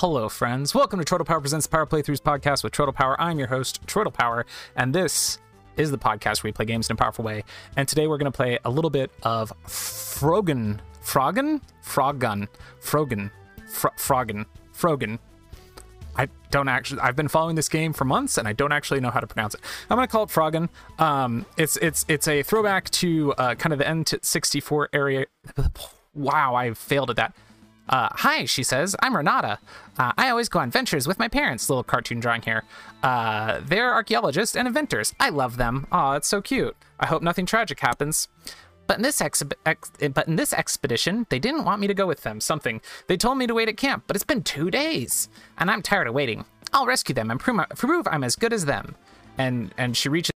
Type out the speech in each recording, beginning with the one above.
Hello, friends. Welcome to Troidal Power Presents Power Playthroughs podcast with Troidal Power. I'm your host, Troidal Power, and this is the podcast where we play games in a powerful way. And today we're going to play a little bit of Frogan. Frogan? Froggun. Frogan. Fro- Frogan. Frogan. I don't actually. I've been following this game for months, and I don't actually know how to pronounce it. I'm gonna call it Froggen. Um, it's it's it's a throwback to uh, kind of the N64 area. Wow, I failed at that. Uh, hi, she says. I'm Renata. Uh, I always go on ventures with my parents. Little cartoon drawing here. Uh, they're archaeologists and inventors. I love them. Aw, it's so cute. I hope nothing tragic happens. But in this ex- but in this expedition, they didn't want me to go with them. Something they told me to wait at camp, but it's been two days, and I'm tired of waiting. I'll rescue them and prove I'm as good as them. And and she reaches.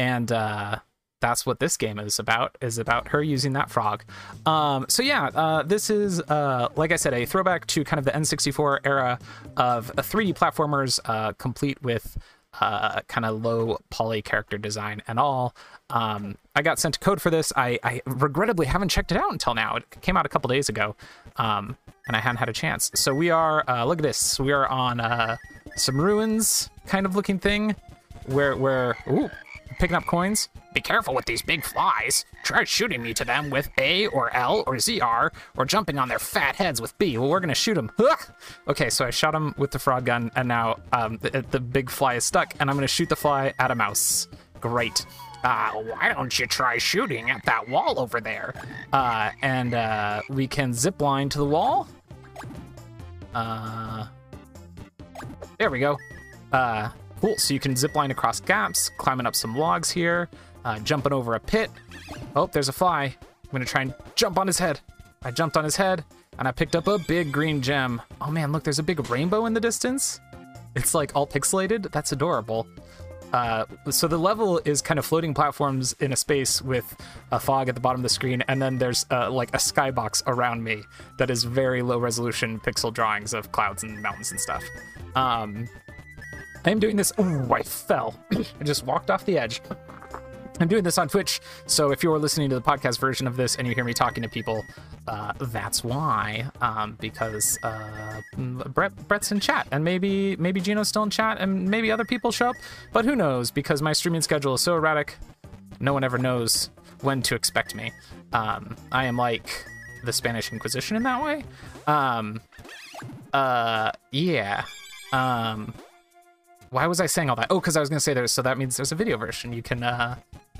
And uh, that's what this game is about is about her using that frog. Um, so yeah uh, this is uh, like i said a throwback to kind of the n64 era of 3d platformers uh, complete with uh, kind of low poly character design and all. Um, i got sent a code for this. I, I, regrettably haven't checked it out until now. It came out a couple days ago um, and i hadn't had a chance. So we are uh, look at this. We are on uh, some ruins kind of looking thing where where ooh picking up coins. Be careful with these big flies. Try shooting me to them with A or L or ZR, or jumping on their fat heads with B. Well, we're gonna shoot them. Okay, so I shot him with the frog gun, and now um, the, the big fly is stuck, and I'm gonna shoot the fly at a mouse. Great. Uh, why don't you try shooting at that wall over there? Uh, and uh, we can zip line to the wall. Uh, there we go. Cool, so you can zip line across gaps, climbing up some logs here, uh, jumping over a pit. Oh, there's a fly. I'm gonna try and jump on his head. I jumped on his head, and I picked up a big green gem. Oh man, look, there's a big rainbow in the distance. It's like all pixelated. That's adorable. Uh, so the level is kind of floating platforms in a space with a fog at the bottom of the screen, and then there's uh, like a skybox around me that is very low resolution pixel drawings of clouds and mountains and stuff. Um, I am doing this. Oh, I fell. I just walked off the edge. I'm doing this on Twitch, so if you're listening to the podcast version of this and you hear me talking to people, uh, that's why. Um, because uh, Brett, Brett's in chat, and maybe maybe Gino's still in chat, and maybe other people show up, but who knows? Because my streaming schedule is so erratic, no one ever knows when to expect me. Um, I am like the Spanish Inquisition in that way. Um, uh, yeah. Why was I saying all that? Oh, because I was gonna say there's so that means there's a video version. You can uh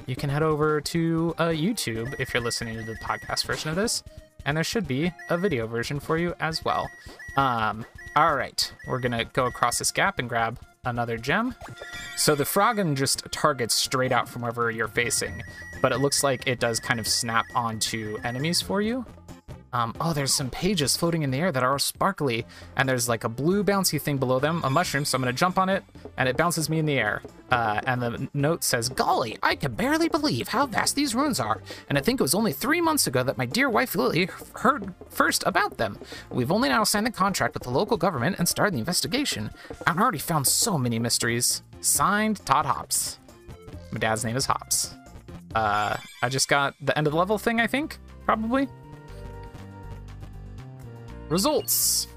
you can head over to uh, YouTube if you're listening to the podcast version of this, and there should be a video version for you as well. Um, all right, we're gonna go across this gap and grab another gem. So the froggen just targets straight out from wherever you're facing, but it looks like it does kind of snap onto enemies for you. Um, oh, there's some pages floating in the air that are sparkly, and there's like a blue bouncy thing below them, a mushroom, so I'm gonna jump on it, and it bounces me in the air. Uh, and the note says, Golly, I can barely believe how vast these ruins are, and I think it was only three months ago that my dear wife Lily heard first about them. We've only now signed the contract with the local government and started the investigation. I've already found so many mysteries. Signed, Todd Hops. My dad's name is Hops. Uh, I just got the end of the level thing, I think, probably. Results.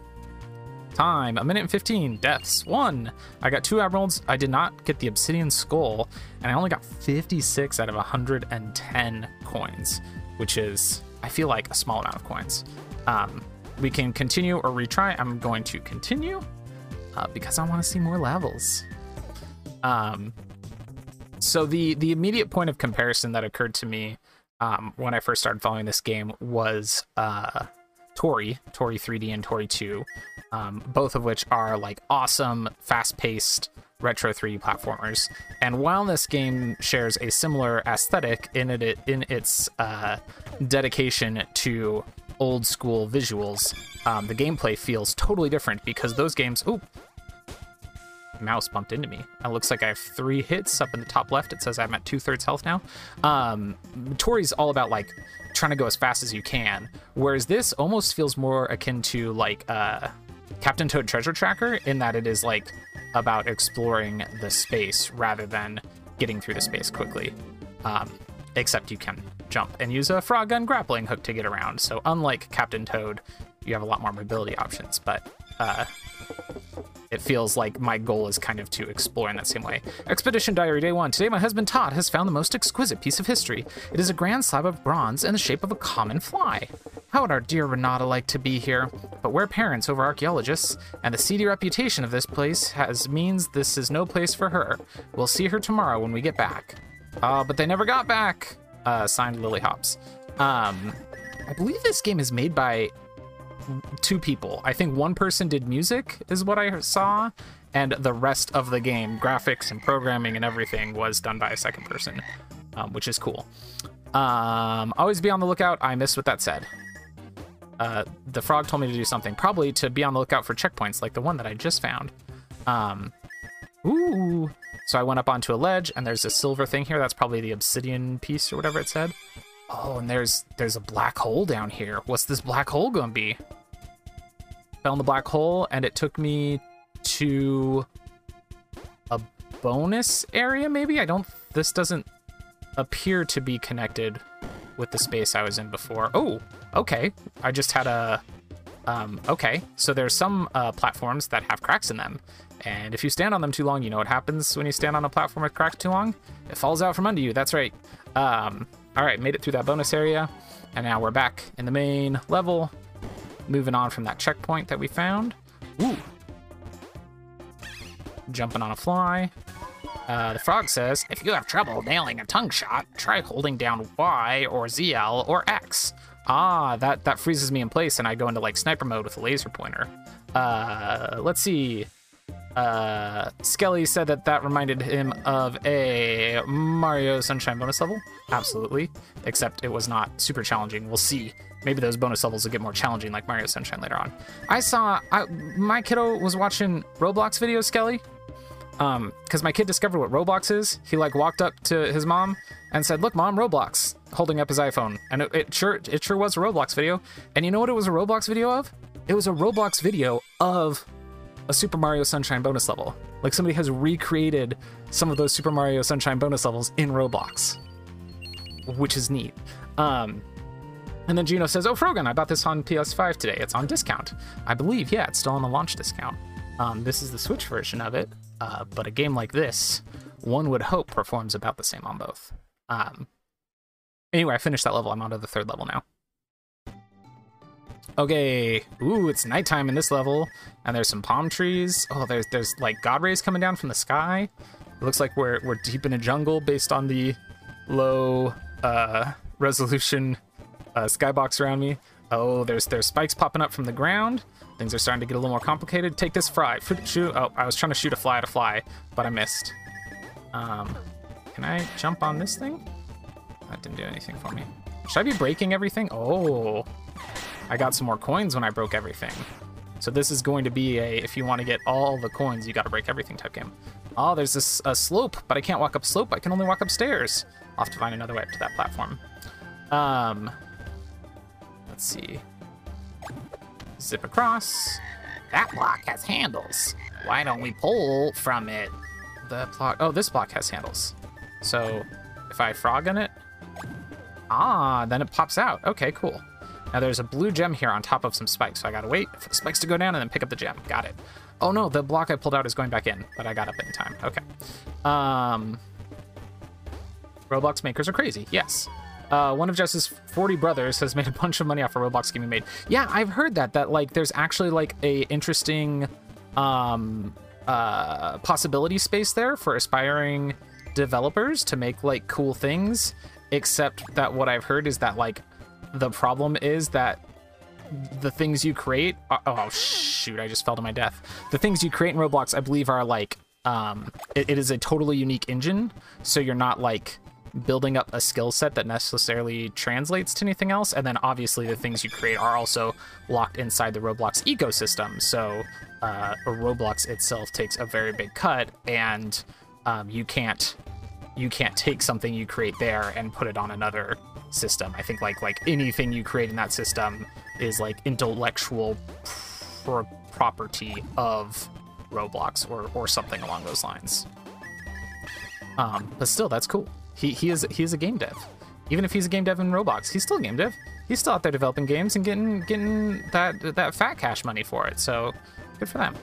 Time, a minute and 15. Deaths, one. I got two emeralds. I did not get the obsidian skull, and I only got 56 out of 110 coins, which is, I feel like, a small amount of coins. Um, we can continue or retry. I'm going to continue uh, because I want to see more levels. Um, so the the immediate point of comparison that occurred to me um, when I first started following this game was uh, Toree, Toree 3D and Toree 2, um, both of which are like awesome, fast paced retro 3D platformers. And while this game shares a similar aesthetic in it in its uh, dedication to old school visuals, um, the gameplay feels totally different because those games. Oh, mouse bumped into me. It looks like I have three hits up in the top left. It says I'm at two thirds health now. Um, Toree's all about like trying to go as fast as you can, whereas this almost feels more akin to like uh, Captain Toad Treasure Tracker in that it is like about exploring the space rather than getting through the space quickly. Um, except you can jump and use a frog gun grappling hook to get around. So unlike Captain Toad, you have a lot more mobility options, but uh, it feels like my goal is kind of to explore in that same way. Expedition Diary Day 1. Today, my husband Todd has found the most exquisite piece of history. It is a grand slab of bronze in the shape of a common fly. How would our dear Renata like to be here? But we're parents over archaeologists, and the seedy reputation of this place has means this is no place for her. We'll see her tomorrow when we get back. Uh, but they never got back. Uh, signed Lily Hops. Um, I believe this game is made by two people. I think one person did music, is what I saw, and the rest of the game, graphics and programming and everything, was done by a second person, um, which is cool. Um, always be on the lookout. I missed what that said. Uh, the frog told me to do something, probably to be on the lookout for checkpoints like the one that I just found. Um, ooh. So I went up onto a ledge, and there's a silver thing here. That's probably the obsidian piece or whatever it said. Oh, and there's there's a black hole down here. What's this black hole gonna be? Fell in the black hole, and it took me to a bonus area, maybe? I don't... This doesn't appear to be connected with the space I was in before. Oh, okay. I just had a... Um, okay, so there's some uh, platforms that have cracks in them, and if you stand on them too long, you know what happens when you stand on a platform with cracks too long? It falls out from under you, that's right. Um, all right, made it through that bonus area, and now we're back in the main level, moving on from that checkpoint that we found. Ooh. Jumping on a fly. Uh, the frog says, if you have trouble nailing a tongue shot, try holding down Y or ZL or X. Ah, that, that freezes me in place and I go into like sniper mode with a laser pointer. Uh, let's see. Uh, Skelly said that that reminded him of a Mario Sunshine bonus level. Absolutely. Except it was not super challenging. We'll see. Maybe those bonus levels will get more challenging like Mario Sunshine later on. I saw, I, my kiddo was watching Roblox videos, Skelly. Um, because my kid discovered what Roblox is. He like walked up to his mom and said, "Look, mom, Roblox," holding up his iPhone, and it, it sure it sure was a Roblox video. And you know what it was a Roblox video of? It was a Roblox video of a Super Mario Sunshine bonus level. Like somebody has recreated some of those Super Mario Sunshine bonus levels in Roblox, which is neat. Um, and then Gino says, "Oh, Frogan, I bought this on PS5 today. It's on discount. I believe, yeah, it's still on the launch discount. Um, this is the Switch version of it, uh, but a game like this, one would hope performs about the same on both. Um, anyway, I finished that level. I'm on to the third level now. Okay, ooh, it's nighttime in this level, and there's some palm trees. Oh, there's there's like god rays coming down from the sky. It looks like we're we're deep in a jungle based on the low uh, resolution uh, skybox around me. Oh, there's there's spikes popping up from the ground. Things are starting to get a little more complicated. Take this fry. Shoot. Oh, I was trying to shoot a fly at a fly, but I missed. Um, can I jump on this thing? That didn't do anything for me. Should I be breaking everything? Oh, I got some more coins when I broke everything. So this is going to be a, if you want to get all the coins, you got to break everything type game. Oh, there's this a slope, but I can't walk up slope. I can only walk upstairs. I'll have to find another way up to that platform. Um, let's see. Zip across. That block has handles. Why don't we pull from it? The block, oh, this block has handles. So if I frog in it, ah, then it pops out. Okay, cool. Now there's a blue gem here on top of some spikes, so I gotta wait for the spikes to go down and then pick up the gem. Got it. Oh no, the block I pulled out is going back in, but I got up in time. Okay. Um, Roblox makers are crazy. Yes. Uh, one of Jess's 40 brothers has made a bunch of money off a Roblox game he made. Yeah, I've heard that, that like there's actually like a interesting um, uh, possibility space there for aspiring developers to make like cool things. Except that what I've heard is that like the problem is that the things you create are, oh shoot i just fell to my death. The things you create in roblox i believe are like um it, it is a totally unique engine. So you're not like building up a skill set that necessarily translates to anything else. And then obviously the things you create are also locked inside the roblox ecosystem. So uh, roblox itself takes a very big cut and um, you can't you can't take something you create there and put it on another system. I think like like anything you create in that system is like intellectual pr property of Roblox or or something along those lines. Um, but still, that's cool. He he is he is a game dev. Even if he's a game dev in Roblox, he's still a game dev. He's still out there developing games and getting getting that that fat cash money for it. So good for them.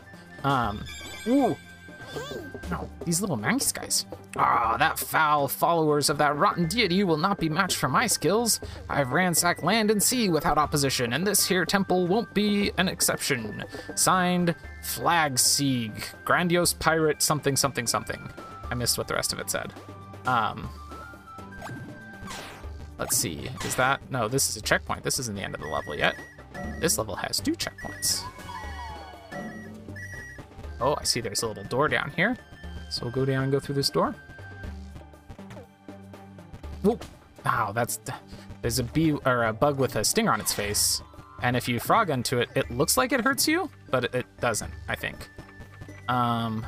Um, ooh, no, these little mouse guys. Ah, that foul followers of that rotten deity will not be matched for my skills. I've ransacked land and sea without opposition, and this here temple won't be an exception. Signed, Flag Sieg, Grandiose Pirate, something, something, something. I missed what the rest of it said. Um, let's see, is that, no, this is a checkpoint. This isn't the end of the level yet. This level has two checkpoints. Oh, I see there's a little door down here. So we'll go down and go through this door. Whoa. Wow, that's... There's a bee or a bug with a stinger on its face. And if you frog into it, it looks like it hurts you, but it doesn't, I think. Um...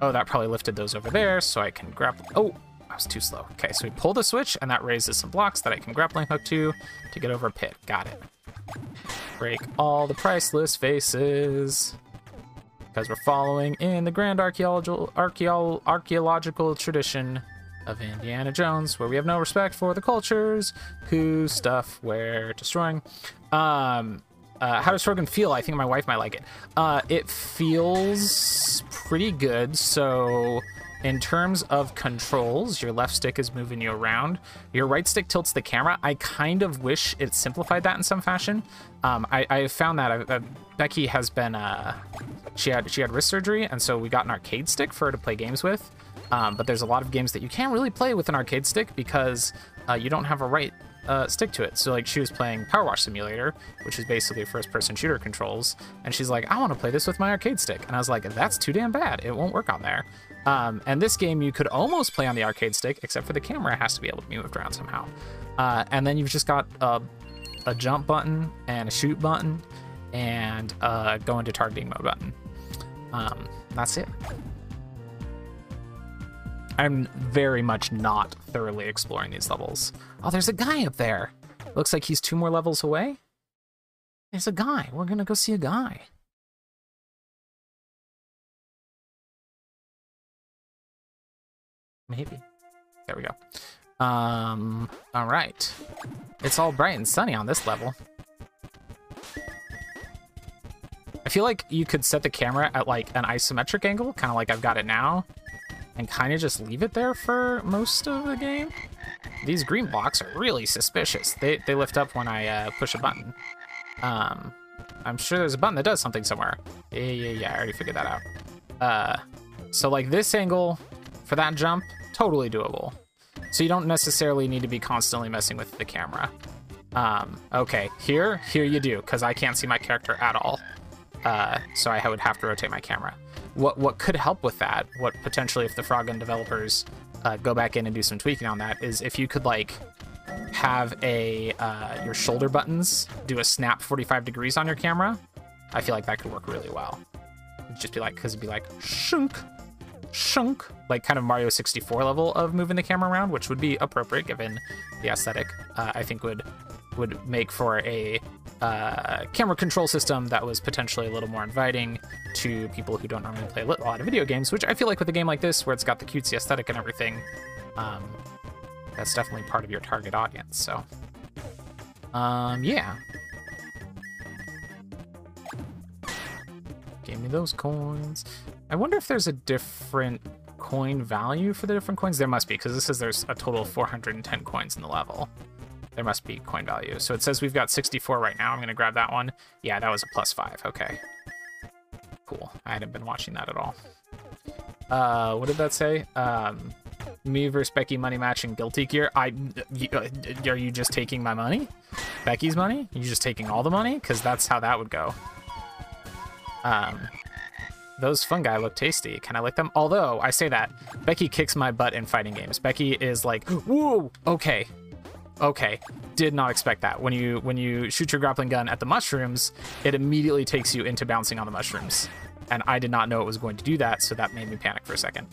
Oh, that probably lifted those over there, so I can grab... Oh, I was too slow. Okay, so we pull the switch, and that raises some blocks that I can grappling hook to to get over a pit. Got it. Break all the priceless faces because we're following in the grand archaeological archaeo- archaeological tradition of Indiana Jones, where we have no respect for the cultures whose stuff we're destroying. Um, uh, how does Frogan feel? I think my wife might like it. Uh, it feels pretty good. So in terms of controls, your left stick is moving you around. Your right stick tilts the camera. I kind of wish it simplified that in some fashion. Um, I, I found that uh, Becky has been uh, she had she had wrist surgery, and so we got an arcade stick for her to play games with. Um, but there's a lot of games that you can't really play with an arcade stick because uh, you don't have a right uh, stick to it. So like she was playing Power Wash Simulator, which is basically first-person shooter controls, and she's like, I want to play this with my arcade stick, and I was like, that's too damn bad. It won't work on there. Um, and this game you could almost play on the arcade stick, except for the camera has to be able to be moved around somehow. Uh, and then you've just got a, a, jump button and a shoot button and a go into targeting mode button. Um, that's it. I'm very much not thoroughly exploring these levels. Oh, there's a guy up there. Looks like he's two more levels away. There's a guy. We're gonna go see a guy. Maybe. There we go. Um, all right. It's all bright and sunny on this level. I feel like you could set the camera at like an isometric angle, kind of like I've got it now, and kind of just leave it there for most of the game. These green blocks are really suspicious. They, they lift up when I uh, push a button. Um, I'm sure there's a button that does something somewhere. Yeah, yeah, yeah, I already figured that out. Uh, so like this angle for that jump, totally doable. So you don't necessarily need to be constantly messing with the camera. Um, okay, here, here you do, because I can't see my character at all. Uh, so I would have to rotate my camera. What what could help with that, what potentially if the Froggun developers uh, go back in and do some tweaking on that, is if you could like have a uh, your shoulder buttons do a snap 45 degrees on your camera, I feel like that could work really well. It'd just be like, because it'd be like shunk, shunk, like kind of Mario 64 level of moving the camera around, which would be appropriate given the aesthetic. Uh, I think would would make for a uh, camera control system that was potentially a little more inviting to people who don't normally play a lot of video games, which I feel like with a game like this, where it's got the cutesy aesthetic and everything, um, that's definitely part of your target audience. So, um, yeah. Give me those coins. I wonder if there's a different coin value for the different coins. There must be, because this says there's a total of 410 coins in the level there must be coin value. So it says we've got 64 right now. I'm going to grab that one. Yeah, that was a plus five. Okay. Cool. I hadn't been watching that at all. Uh, what did that say? Um, me versus Becky money match and guilty gear. I, uh, are you just taking my money? Becky's money? You just taking all the money? Because that's how that would go. Um, those fungi look tasty. Can I lick them? Although, I say that, Becky kicks my butt in fighting games. Becky is like, whoa, okay, okay did not expect that when you when you shoot your grappling gun at the mushrooms it immediately takes you into bouncing on the mushrooms and i did not know it was going to do that so that made me panic for a second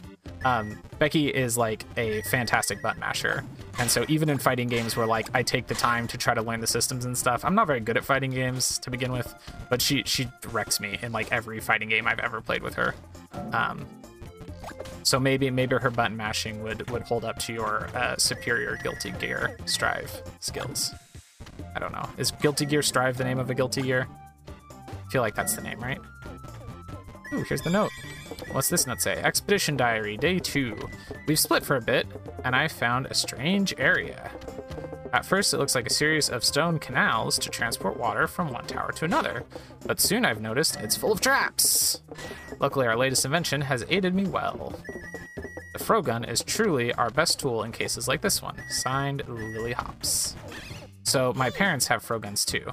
um, becky is like a fantastic button masher and so even in fighting games where like i take the time to try to learn the systems and stuff i'm not very good at fighting games to begin with but she she wrecks me in like every fighting game i've ever played with her um, So maybe maybe her button mashing would would hold up to your uh, superior Guilty Gear Strive skills. I don't know. Is Guilty Gear Strive the name of a Guilty Gear? I feel like that's the name, right? Ooh, here's the note. What's this note say? Expedition Diary, Day 2. We've split for a bit, and I found a strange area. At first, it looks like a series of stone canals to transport water from one tower to another, but soon I've noticed it's full of traps. Luckily, our latest invention has aided me well. The Frogun is truly our best tool in cases like this one. Signed, Lily Hops. So my parents have Froguns too.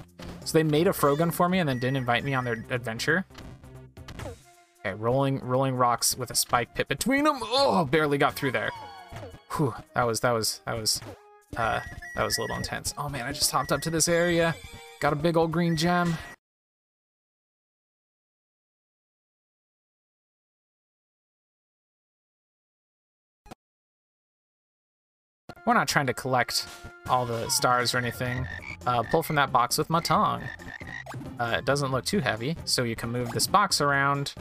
So they made a Frogun for me and then didn't invite me on their adventure. Okay, rolling rolling rocks with a spike pit between them. Oh, barely got through there. Whew, that was that was that was uh that was a little intense. Oh man, I just hopped up to this area. Got a big old green gem. We're not trying to collect all the stars or anything. Uh, pull from that box with my tongue. Uh, it doesn't look too heavy, so you can move this box around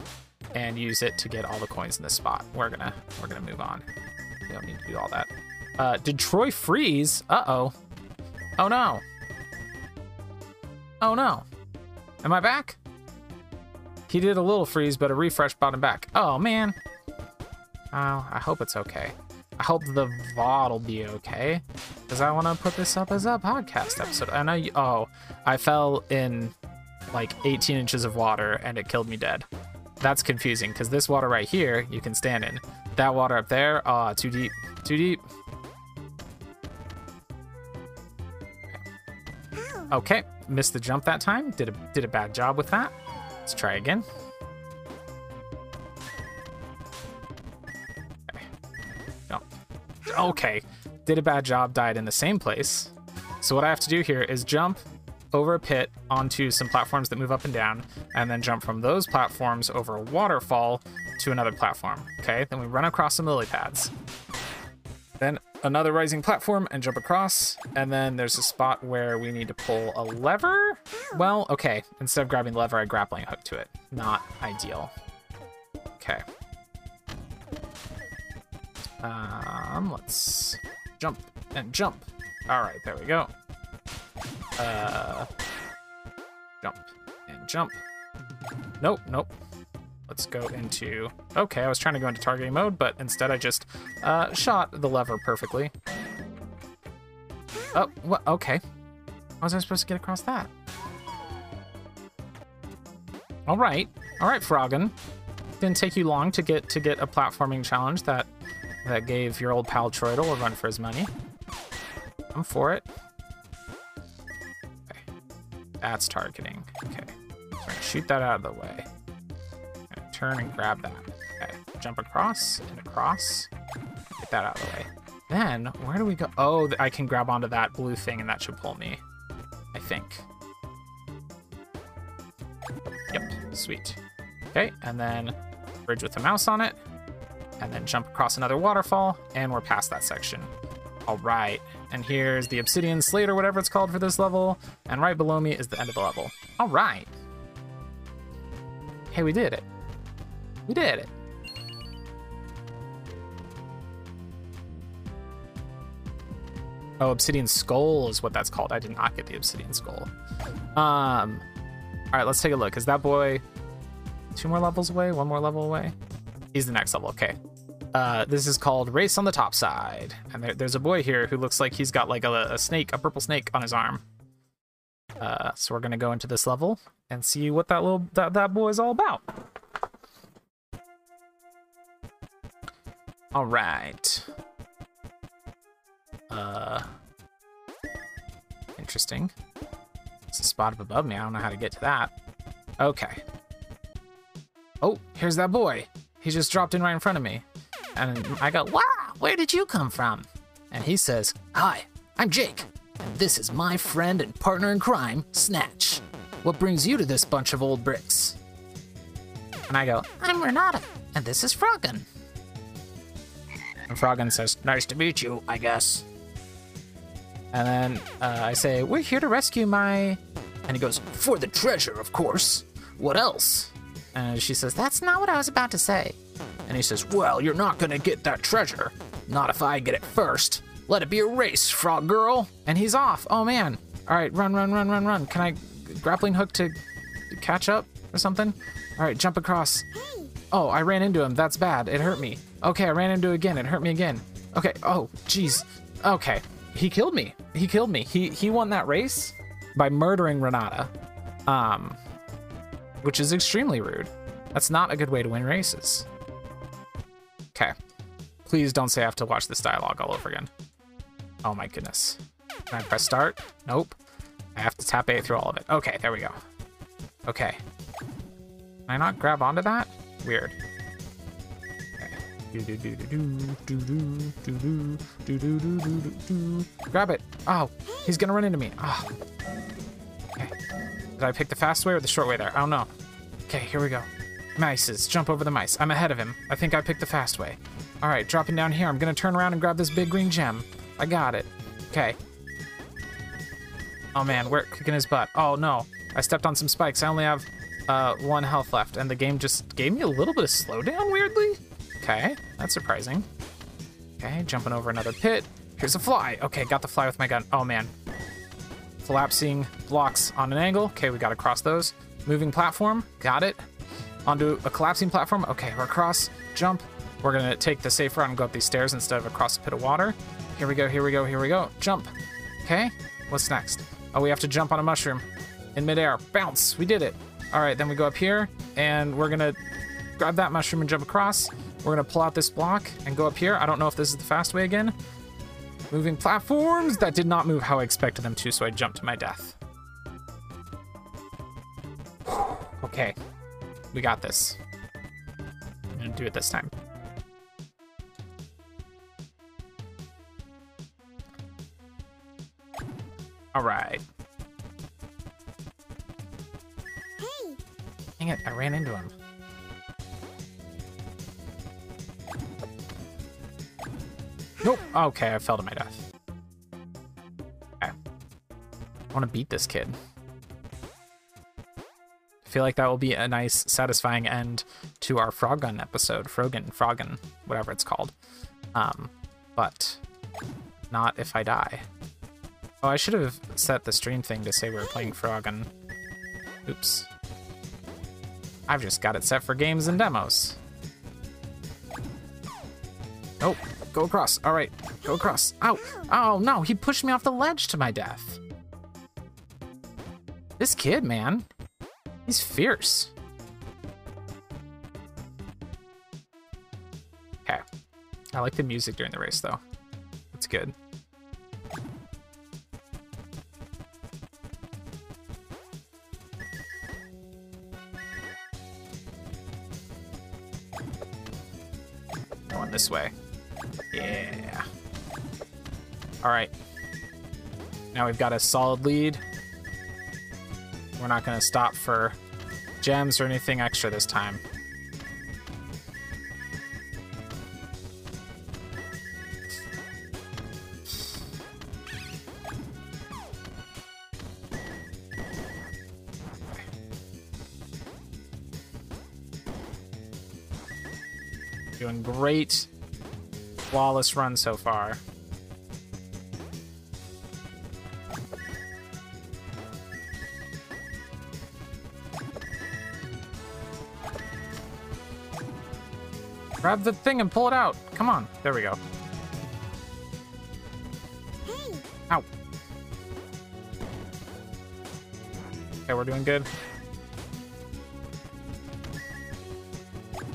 and use it to get all the coins in this spot. We're gonna we're gonna move on. We don't need to do all that. Uh, did Troy freeze? Uh oh. Oh no. Oh no. Am I back? He did a little freeze, but a refresh brought him back. Oh man. Oh, I hope it's okay. I hope the VOD will be okay, because I want to put this up as a podcast episode. And I oh, I fell in like 18 inches of water and it killed me dead. That's confusing because this water right here you can stand in. That water up there, ah, oh, too deep, too deep. Okay, missed the jump that time. Did a did a bad job with that. Let's try again. Jump. Okay, did a bad job. Died in the same place. So what I have to do here is jump over a pit onto some platforms that move up and down, and then jump from those platforms over a waterfall to another platform. Okay, then we run across some lily pads. Then another rising platform and jump across, and then there's a spot where we need to pull a lever. Well, okay, instead of grabbing the lever, I grappling hook to it. Not ideal. Okay. Um, let's jump and jump. All right, there we go. Uh, jump and jump. Nope, nope. Let's go into... Okay, I was trying to go into targeting mode, but instead I just uh, shot the lever perfectly. Oh, what? Okay. How was I supposed to get across that? All right. All right, Froggen. Didn't take you long to get to get a platforming challenge that that gave your old pal Troidal a run for his money. I'm for it. That's targeting. Okay. So shoot that out of the way turn and grab that. Okay, jump across and across. Get that out of the way. Then, where do we go? Oh, I can grab onto that blue thing and that should pull me. I think. Yep, sweet. Okay, and then bridge with the mouse on it. And then jump across another waterfall, and we're past that section. All right, and here's the Obsidian Slate or whatever it's called for this level, and right below me is the end of the level. All right. Hey, we did it. We did it. Oh, Obsidian Skull is what that's called. I did not get the Obsidian Skull. Um, all right, let's take a look. Is that boy two more levels away? One more level away? He's the next level. Okay. Uh, this is called Race on the Top Side. And there, there's a boy here who looks like he's got like a, a snake, a purple snake on his arm. Uh, so we're gonna go into this level and see what that little that, that boy is all about. All right. Uh, interesting. It's a spot up above me. I don't know how to get to that. Okay. Oh, here's that boy. He just dropped in right in front of me. And I go, wow, where did you come from? And he says, hi, I'm Jake. And this is my friend and partner in crime, Snatch. What brings you to this bunch of old bricks? And I go, I'm Renata, and this is Froggen. And Froggen says, Nice to meet you, I guess. And then uh, I say, We're here to rescue my. And he goes, For the treasure, of course. What else? And she says, That's not what I was about to say. And he says, Well, you're not gonna get that treasure. Not if I get it first. Let it be a race, frog girl. And he's off. Oh man. All right, run, run, run, run, run. Can I grappling hook to catch up or something? All right, jump across. Oh, I ran into him. That's bad. It hurt me. Okay, I ran into again. It hurt me again. Okay. Oh, jeez. Okay. He killed me. He killed me. He he won that race by murdering Renata. Um which is extremely rude. That's not a good way to win races. Okay. Please don't say I have to watch this dialogue all over again. Oh my goodness. Can I press start? Nope. I have to tap A through all of it. Okay, there we go. Okay. Can I not grab onto that? Weird. Grab it. Oh, he's gonna run into me. Oh. Okay. Did I pick the fast way or the short way there? I don't know. Okay, here we go. Mices. Jump over the mice. I'm ahead of him. I think I picked the fast way. All right, dropping down here. I'm gonna turn around and grab this big green gem. I got it. Okay. Oh man, we're kicking his butt. Oh no, I stepped on some spikes. I only have uh, one health left, and the game just gave me a little bit of slowdown, weirdly. Okay, that's surprising. Okay, jumping over another pit. Here's a fly. Okay, got the fly with my gun. Oh man. Collapsing blocks on an angle. Okay, we got to cross those. Moving platform. Got it. Onto a collapsing platform. Okay, we're across. Jump. We're gonna take the safe route and go up these stairs instead of across a pit of water. Here we go, here we go, here we go. Jump. Okay, what's next? Oh, we have to jump on a mushroom in midair. Bounce. We did it. All right, then we go up here and we're gonna grab that mushroom and jump across. We're gonna pull out this block and go up here. I don't know if this is the fast way again. Moving platforms that did not move how I expected them to, so I jumped to my death. okay, we got this. I'm gonna do it this time. All right. Hey, Dang it, I ran into him. Nope. Okay, I fell to my death. Okay. I want to beat this kid. Feel like that will be a nice, satisfying end to our Froggun episode. Frogan, Froggun, whatever it's called. Um, but not if I die. Oh, I should have set the stream thing to say we were playing Froggun. Oops. I've just got it set for games and demos. Nope. Go across. All right. Go across. Ow. Oh, no. He pushed me off the ledge to my death. This kid, man. He's fierce. Okay. I like the music during the race, though. It's good. Going this way. Yeah. All right. Now we've got a solid lead. We're not going to stop for gems or anything extra this time. Doing great. Flawless run so far. Grab the thing and pull it out. Come on. There we go. hey, Ow. Okay, we're doing good.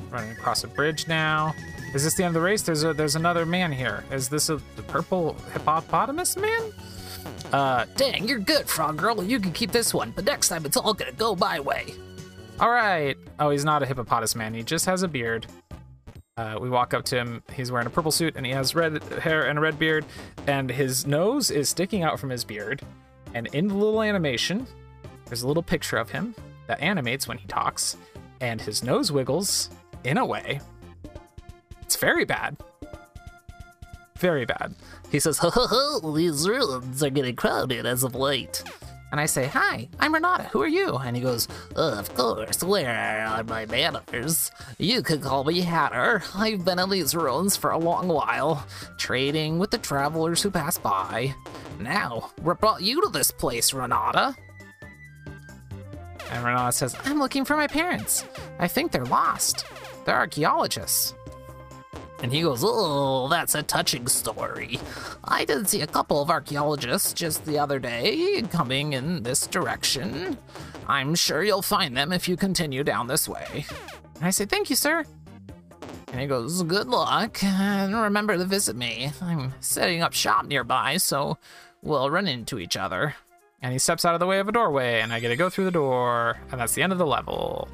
Running across a bridge now. Is this the end of the race? There's a there's another man here. Is this a the purple hippopotamus man? Uh, dang, you're good, Frog Girl. You can keep this one, but next time it's all gonna go my way. All right. Oh, he's not a hippopotamus man. He just has a beard. Uh, we walk up to him. He's wearing a purple suit and he has red hair and a red beard, and his nose is sticking out from his beard. And in the little animation, there's a little picture of him that animates when he talks, and his nose wiggles in a way. It's very bad. Very bad. He says, ho ho ho, these ruins are getting crowded as of late. And I say, Hi, I'm Renata. Who are you? And he goes, "Uh, Of course, where are my manners? You could call me Hatter. I've been in these ruins for a long while, trading with the travelers who pass by. Now, what brought you to this place, Renata? And Renata says, I'm looking for my parents. I think they're lost. They're archaeologists. And he goes, Oh, that's a touching story. I did see a couple of archaeologists just the other day coming in this direction. I'm sure you'll find them if you continue down this way. And I say, Thank you, sir. And he goes, Good luck, and remember to visit me. I'm setting up shop nearby, so we'll run into each other. and he steps out of the way of a doorway, and I get to go through the door, and that's the end of the level.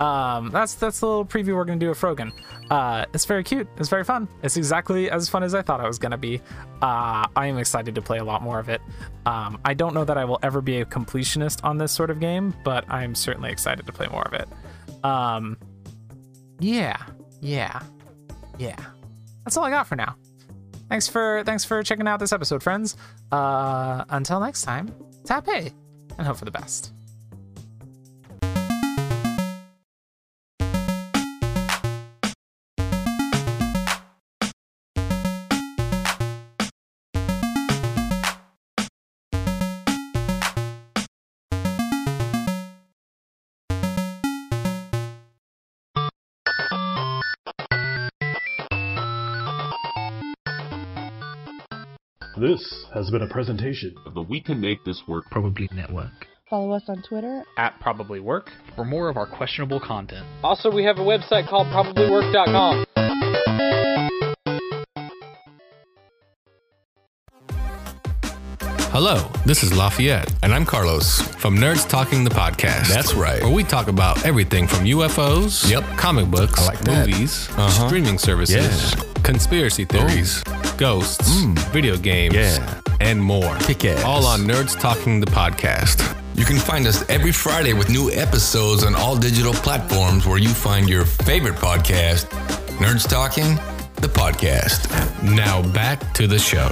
Um, that's that's the little preview we're gonna do of Frogan. Uh, it's very cute. It's very fun. It's exactly as fun as I thought it was gonna be. Uh, I am excited to play a lot more of it. Um, I don't know that I will ever be a completionist on this sort of game, but I'm certainly excited to play more of it. Um, yeah, yeah, yeah. That's all I got for now. Thanks for thanks for checking out this episode, friends. Uh, until next time, tap and hope for the best. This has been a presentation of the We Can Make This Work Probably Network. Follow us on Twitter At probably work. For more of our questionable content. Also, we have a website called probablywork.com. Hello, this is Lafayette. And I'm Carlos. From Nerds Talking the Podcast. That's right. Where we talk about everything from UFOs, Yep. comic books, like movies, Uh-huh. streaming services, Yeah. conspiracy theories, ghosts, Mm. video games, Yeah. and more. Kick ass. All on Nerds Talking the Podcast. You can find us every Friday with new episodes on all digital platforms where you find your favorite podcast, Nerds Talking, the podcast. Now back to the show.